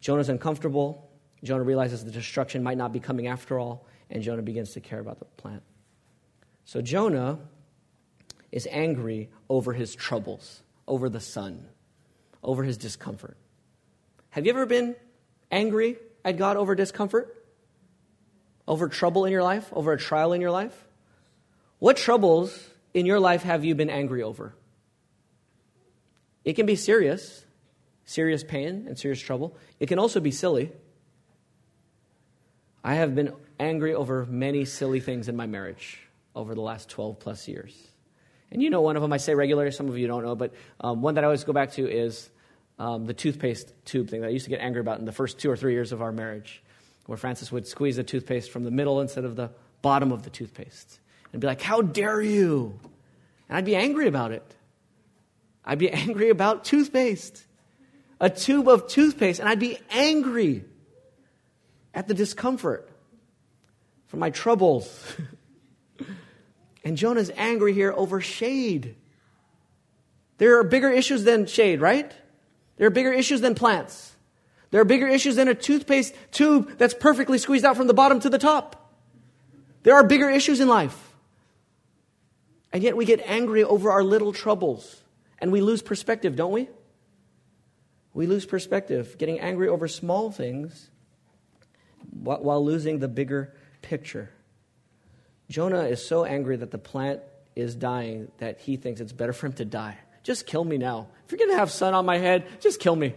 [SPEAKER 1] Jonah's uncomfortable. Jonah realizes the destruction might not be coming after all, and Jonah begins to care about the plant. So Jonah is angry over his troubles, over the sun, over his discomfort. Have you ever been angry at God over discomfort? Over trouble in your life? Over a trial in your life? What troubles in your life have you been angry over? It can be serious, serious pain and serious trouble. It can also be silly. I have been angry over many silly things in my marriage over the last 12 plus years. And you know one of them I say regularly, some of you don't know, but um, one that I always go back to is um, the toothpaste tube thing that I used to get angry about in the first two or three years of our marriage, where Francis would squeeze the toothpaste from the middle instead of the bottom of the toothpaste and be like, How dare you? And I'd be angry about it. I'd be angry about toothpaste, a tube of toothpaste, and I'd be angry at the discomfort from my troubles. and Jonah's angry here over shade. There are bigger issues than shade, right? There are bigger issues than plants. There are bigger issues than a toothpaste tube that's perfectly squeezed out from the bottom to the top. There are bigger issues in life. And yet we get angry over our little troubles and we lose perspective, don't we? We lose perspective, getting angry over small things while losing the bigger picture. Jonah is so angry that the plant is dying that he thinks it's better for him to die. Just kill me now. If you're going to have sun on my head, just kill me.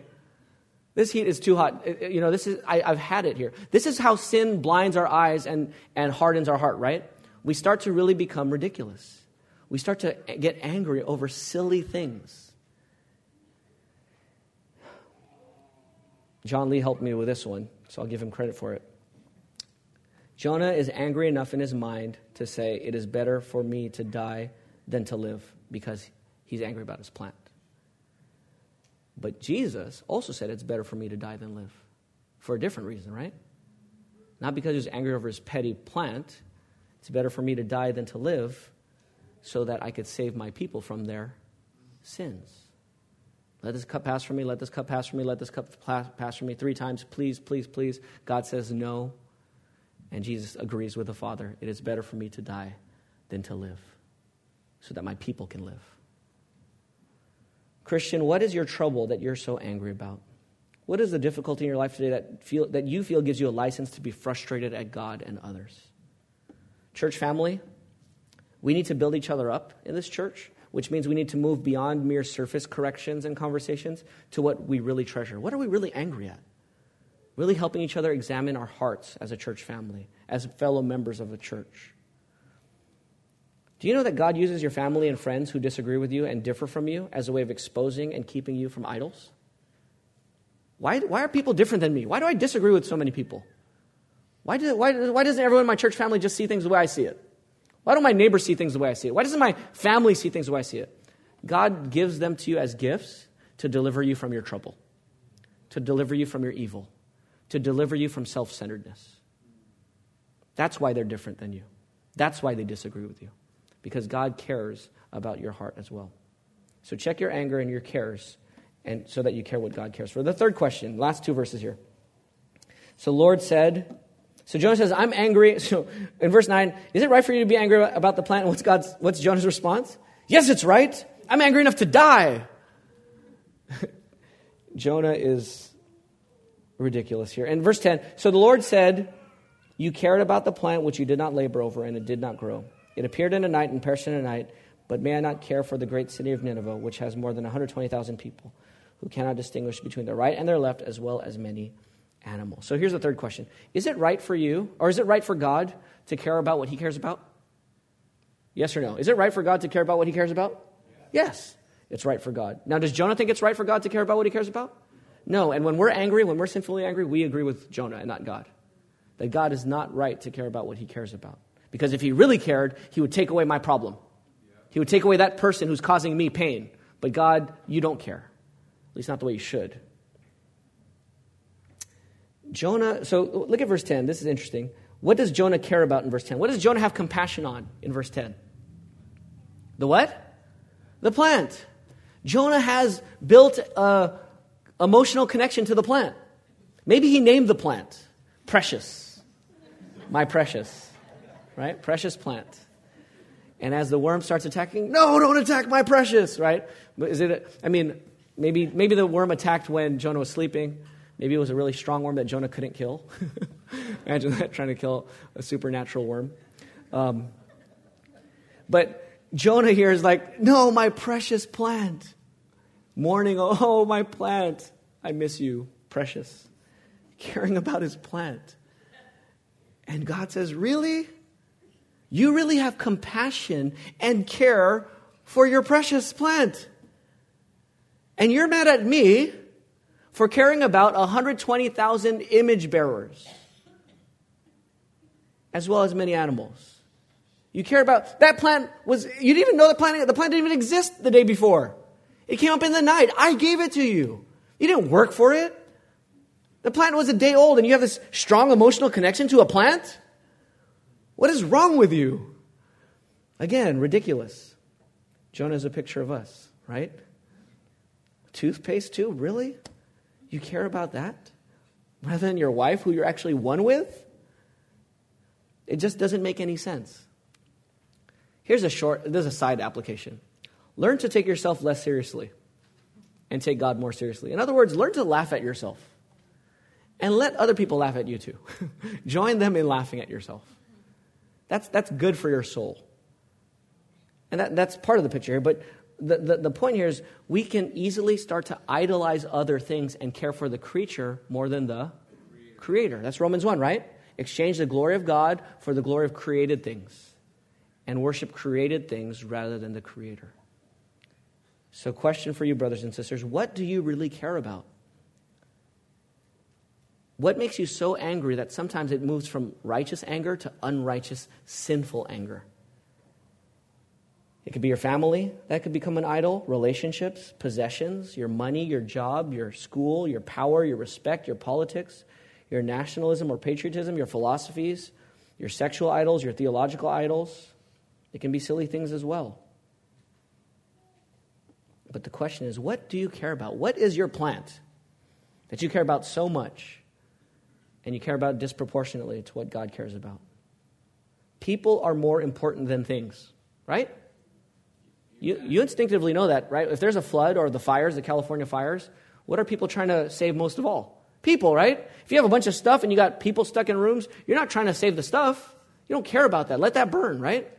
[SPEAKER 1] This heat is too hot. Uh, uh, you know, this is, I, have had it here. This is how sin blinds our eyes and, and hardens our heart, right? We start to really become ridiculous we start to get angry over silly things. John Lee helped me with this one, so I'll give him credit for it. Jonah is angry enough in his mind to say, It is better for me to die than to live, because he's angry about his plant. But Jesus also said, It's better for me to die than live, for a different reason, right? Not because he was angry over his petty plant. It's better for me to die than to live so that I could save my people from their sins. Let this cup pass from me, let this cup pass from me, let this cup pass from me three times. Please, please, please. God says no. And Jesus agrees with the Father. It is better for me to die than to live so that my people can live. Christian, what is your trouble that you're so angry about? What is the difficulty in your life today that, feel, that you feel gives you a license to be frustrated at God and others? Church family, we need to build each other up in this church, which means we need to move beyond mere surface corrections and conversations to what we really treasure. What are we really angry at? Really helping each other examine our hearts as a church family, as fellow members of a church. Do you know that God uses your family and friends who disagree with you and differ from you as a way of exposing and keeping you from idols? Why, why are people different than me? Why do I disagree with so many people? Why, do, why, why doesn't everyone in my church family just see things the way I see it? Why don't my neighbors see things the way I see it? Why doesn't my family see things the way I see it? God gives them to you as gifts to deliver you from your trouble, to deliver you from your evil, to deliver you from self centeredness. That's why they're different than you. That's why they disagree with you, because God cares about your heart as well. So check your anger and your cares, and so that you care what God cares for. The third question, last two verses here. So Lord said, so Jonah says, I'm angry. So in verse 9, is it right for you to be angry about the plant? What's God's what's Jonah's response? Yes, it's right. I'm angry enough to die. Jonah is ridiculous here. In verse 10, so the Lord said, You cared about the plant which you did not labor over, and it did not grow. It appeared in a night and perished in a night. But may I not care for the great city of Nineveh, which has more than 120,000 people, who cannot distinguish between their right and their left, as well as many animals? So here's the third question Is it right for you, or is it right for God to care about what he cares about? Yes or no? Is it right for God to care about what he cares about? Yes, it's right for God. Now, does Jonah think it's right for God to care about what he cares about? No, and when we're angry, when we're sinfully angry, we agree with Jonah and not God. That God is not right to care about what he cares about. Because if he really cared, he would take away my problem. He would take away that person who's causing me pain. But God, you don't care. At least not the way you should. Jonah, so look at verse 10. This is interesting. What does Jonah care about in verse 10? What does Jonah have compassion on in verse 10? The what? The plant. Jonah has built a, emotional connection to the plant. Maybe he named the plant Precious, my precious, right? Precious plant. And as the worm starts attacking, no, don't attack my precious, right? Is it? A, I mean, maybe maybe the worm attacked when Jonah was sleeping. Maybe it was a really strong worm that Jonah couldn't kill. Imagine that trying to kill a supernatural worm. Um, but Jonah here is like, no, my precious plant. Mourning, oh, my plant. I miss you, precious. Caring about his plant. And God says, Really? You really have compassion and care for your precious plant. And you're mad at me for caring about 120,000 image bearers, as well as many animals. You care about that plant was you didn't even know the plant the plant didn't even exist the day before. It came up in the night. I gave it to you. You didn't work for it. The plant was a day old and you have this strong emotional connection to a plant? What is wrong with you? Again, ridiculous. Jonah is a picture of us, right? Toothpaste, too? Really? You care about that? Rather than your wife, who you're actually one with? It just doesn't make any sense. Here's a short, there's a side application. Learn to take yourself less seriously and take God more seriously. In other words, learn to laugh at yourself and let other people laugh at you too. Join them in laughing at yourself. That's, that's good for your soul. And that, that's part of the picture here. But the, the, the point here is we can easily start to idolize other things and care for the creature more than the creator. That's Romans 1, right? Exchange the glory of God for the glory of created things and worship created things rather than the creator. So, question for you, brothers and sisters what do you really care about? What makes you so angry that sometimes it moves from righteous anger to unrighteous, sinful anger? It could be your family, that could become an idol, relationships, possessions, your money, your job, your school, your power, your respect, your politics, your nationalism or patriotism, your philosophies, your sexual idols, your theological idols. It can be silly things as well. But the question is, what do you care about? What is your plant that you care about so much and you care about disproportionately to what God cares about? People are more important than things, right? You, you instinctively know that, right? If there's a flood or the fires, the California fires, What are people trying to save most of all? People, right? If you have a bunch of stuff and you got people stuck in rooms, you're not trying to save the stuff. You don't care about that. Let that burn, right?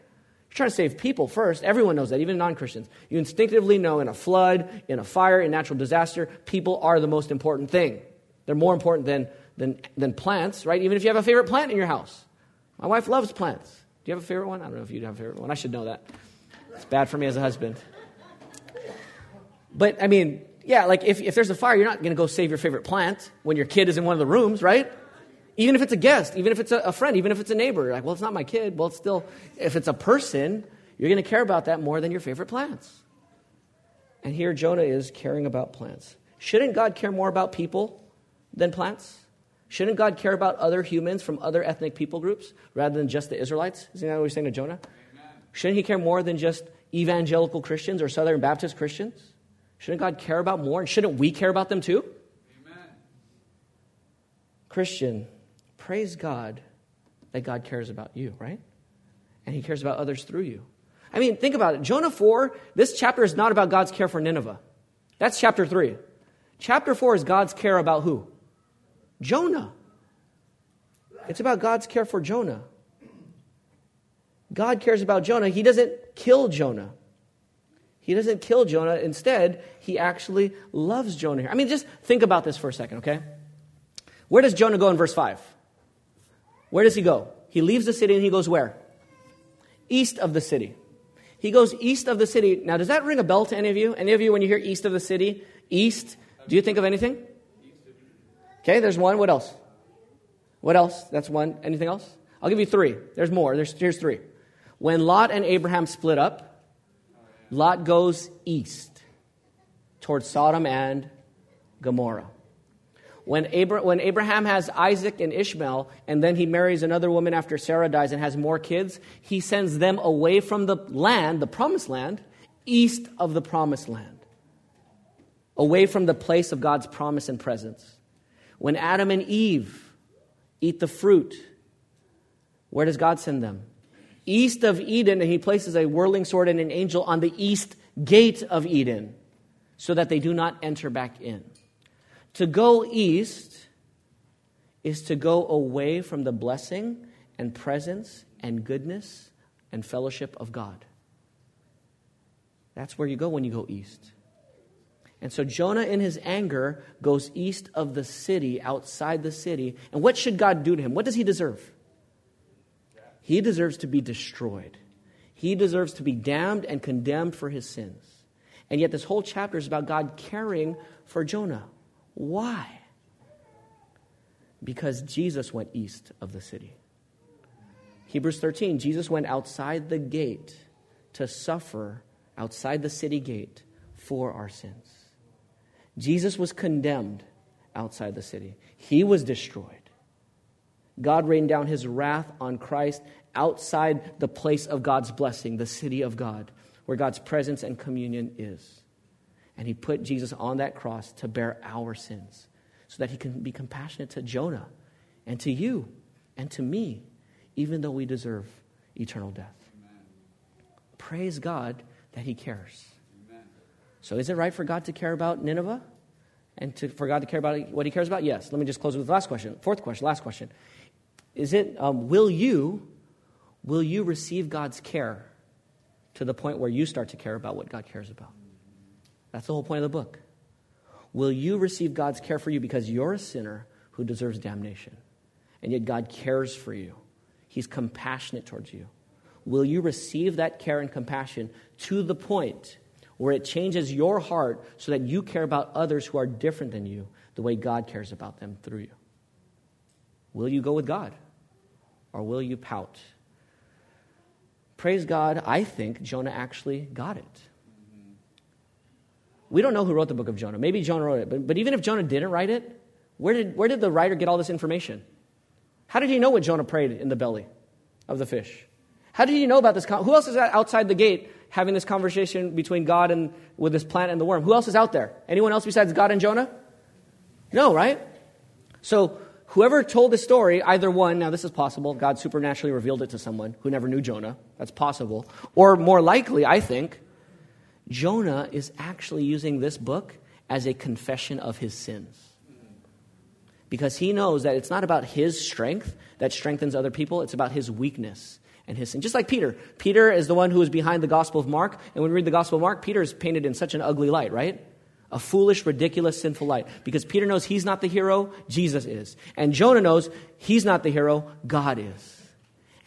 [SPEAKER 1] You're trying to save people first. Everyone knows that, even non Christians. You instinctively know in a flood, in a fire, in natural disaster, people are the most important thing. They're more important than, than, than plants, right? Even if you have a favorite plant in your house. My wife loves plants. Do you have a favorite one? I don't know if you have a favorite one. I should know that. It's bad for me as a husband. But, I mean, yeah, like if, if there's a fire, you're not going to go save your favorite plant when your kid is in one of the rooms, right? Even if it's a guest, even if it's a, friend, even if it's a neighbor. Like, well, it's not my kid. Well, it's still, if it's a person, you're going to care about that more than your favorite plants. And here Jonah is caring about plants. Shouldn't God care more about people than plants? Shouldn't God care about other humans from other ethnic people groups rather than just the Israelites? Isn't that what he's saying to Jonah? Amen. Shouldn't he care more than just evangelical Christians or Southern Baptist Christians? Shouldn't God care about more? And shouldn't we care about them too? Amen. Christian, praise God that God cares about you, right? And he cares about others through you. I mean, think about it. Jonah 4, this chapter is not about God's care for Nineveh. That's chapter 3. Chapter 4 is God's care about who? Jonah. It's about God's care for Jonah. God cares about Jonah. He doesn't kill Jonah. He doesn't kill Jonah. Instead, he actually loves Jonah here. I mean, just think about this for a second, okay? Where does Jonah go in verse 5? Where does he go? He leaves the city and he goes where? East of the city. He goes east of the city. Now, does that ring a bell to any of you? Any of you, when you hear east of the city, east, do you think of anything? Okay, there's one. What else? What else? That's one. Anything else? I'll give you three. There's more. There's, here's three. When Lot and Abraham split up, Lot goes east towards Sodom and Gomorrah. When, Abra- when Abraham has Isaac and Ishmael, and then he marries another woman after Sarah dies and has more kids, he sends them away from the land, the promised land, east of the promised land, away from the place of God's promise and presence. When Adam and Eve eat the fruit, where does God send them? east of Eden, and he places a whirling sword and an angel on the east gate of Eden so that they do not enter back in. To go east is to go away from the blessing and presence and goodness and fellowship of God. That's where you go when you go east. And so Jonah, in his anger, goes east of the city, outside the city. And what should God do to him? What does he deserve? He deserves to be destroyed. He deserves to be damned and condemned for his sins. And yet, this whole chapter is about God caring for Jonah. Why? Because Jesus went east of the city. Hebrews 13, Jesus went outside the gate to suffer outside the city gate for our sins. Jesus was condemned outside the city, he was destroyed. God rained down his wrath on Christ outside the place of God's blessing, the city of God, where God's presence and communion is. And he put Jesus on that cross to bear our sins so that he can be compassionate to Jonah and to you and to me, even though we deserve eternal death. Amen. Praise God that he cares. Amen. So, is it right for God to care about Nineveh? And to, for God to care about what he cares about? Yes. Let me just close with the last question. Fourth question, last question. Is it, um, will you, will you receive God's care to the point where you start to care about what God cares about? That's the whole point of the book. Will you receive God's care for you because you're a sinner who deserves damnation? And yet God cares for you. He's compassionate towards you. Will you receive that care and compassion to the point where it changes your heart so that you care about others who are different than you the way God cares about them through you? Will you go with God or will you pout? Praise God, I think Jonah actually got it. We don't know who wrote the book of Jonah. Maybe Jonah wrote it. But, but even if Jonah didn't write it, where did, where did the writer get all this information? How did he know what Jonah prayed in the belly of the fish? How did he know about this? Con- Who else is outside the gate having this conversation between God and with this plant and the worm? Who else is out there? Anyone else besides God and Jonah? No, right? So Whoever told the story, either one, now this is possible, God supernaturally revealed it to someone who never knew Jonah. That's possible. Or more likely, I think, Jonah is actually using this book as a confession of his sins. Because he knows that it's not about his strength that strengthens other people, it's about his weakness and his sin. Just like Peter. Peter is the one who is behind the Gospel of Mark. And when we read the Gospel of Mark, Peter is painted in such an ugly light, right? A foolish, ridiculous, sinful light. Because Peter knows he's not the hero, Jesus is. And Jonah knows he's not the hero, God is.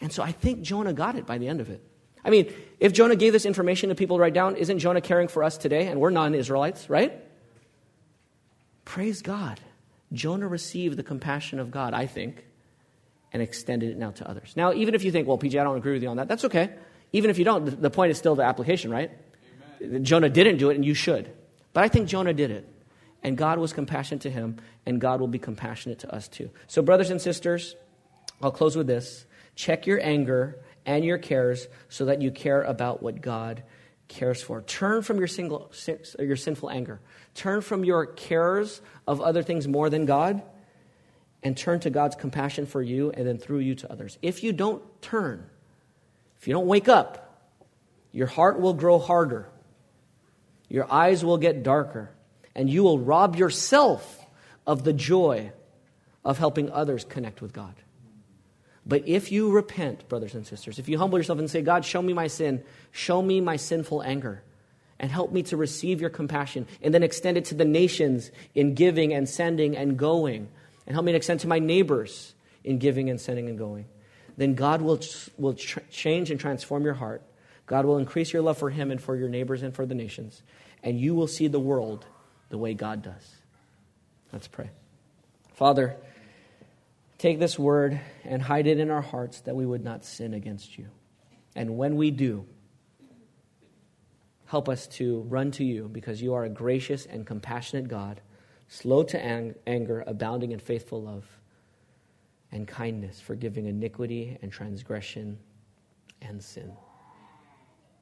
[SPEAKER 1] And so I think Jonah got it by the end of it. I mean, if Jonah gave this information to people write down, isn't Jonah caring for us today? And we're non Israelites, right? Praise God. Jonah received the compassion of God, I think, and extended it now to others. Now, even if you think, well, PJ, I don't agree with you on that, that's okay. Even if you don't, the point is still the application, right? Amen. Jonah didn't do it, and you should. But I think Jonah did it. And God was compassionate to him, and God will be compassionate to us too. So, brothers and sisters, I'll close with this. Check your anger and your cares so that you care about what God cares for. Turn from your, single, your sinful anger. Turn from your cares of other things more than God and turn to God's compassion for you and then through you to others. If you don't turn, if you don't wake up, your heart will grow harder, your eyes will get darker, and you will rob yourself of the joy of helping others connect with God. But if you repent, brothers and sisters, if you humble yourself and say, God, show me my sin, show me my sinful anger, and help me to receive your compassion, and then extend it to the nations in giving and sending and going, and help me to extend to my neighbors in giving and sending and going, then God will, will tr- change and transform your heart. God will increase your love for Him and for your neighbors and for the nations, and you will see the world the way God does. Let's pray. Father, take this word and hide it in our hearts that we would not sin against you. And when we do, help us to run to you because you are a gracious and compassionate God, slow to ang- anger, abounding in faithful love and kindness, forgiving iniquity and transgression and sin.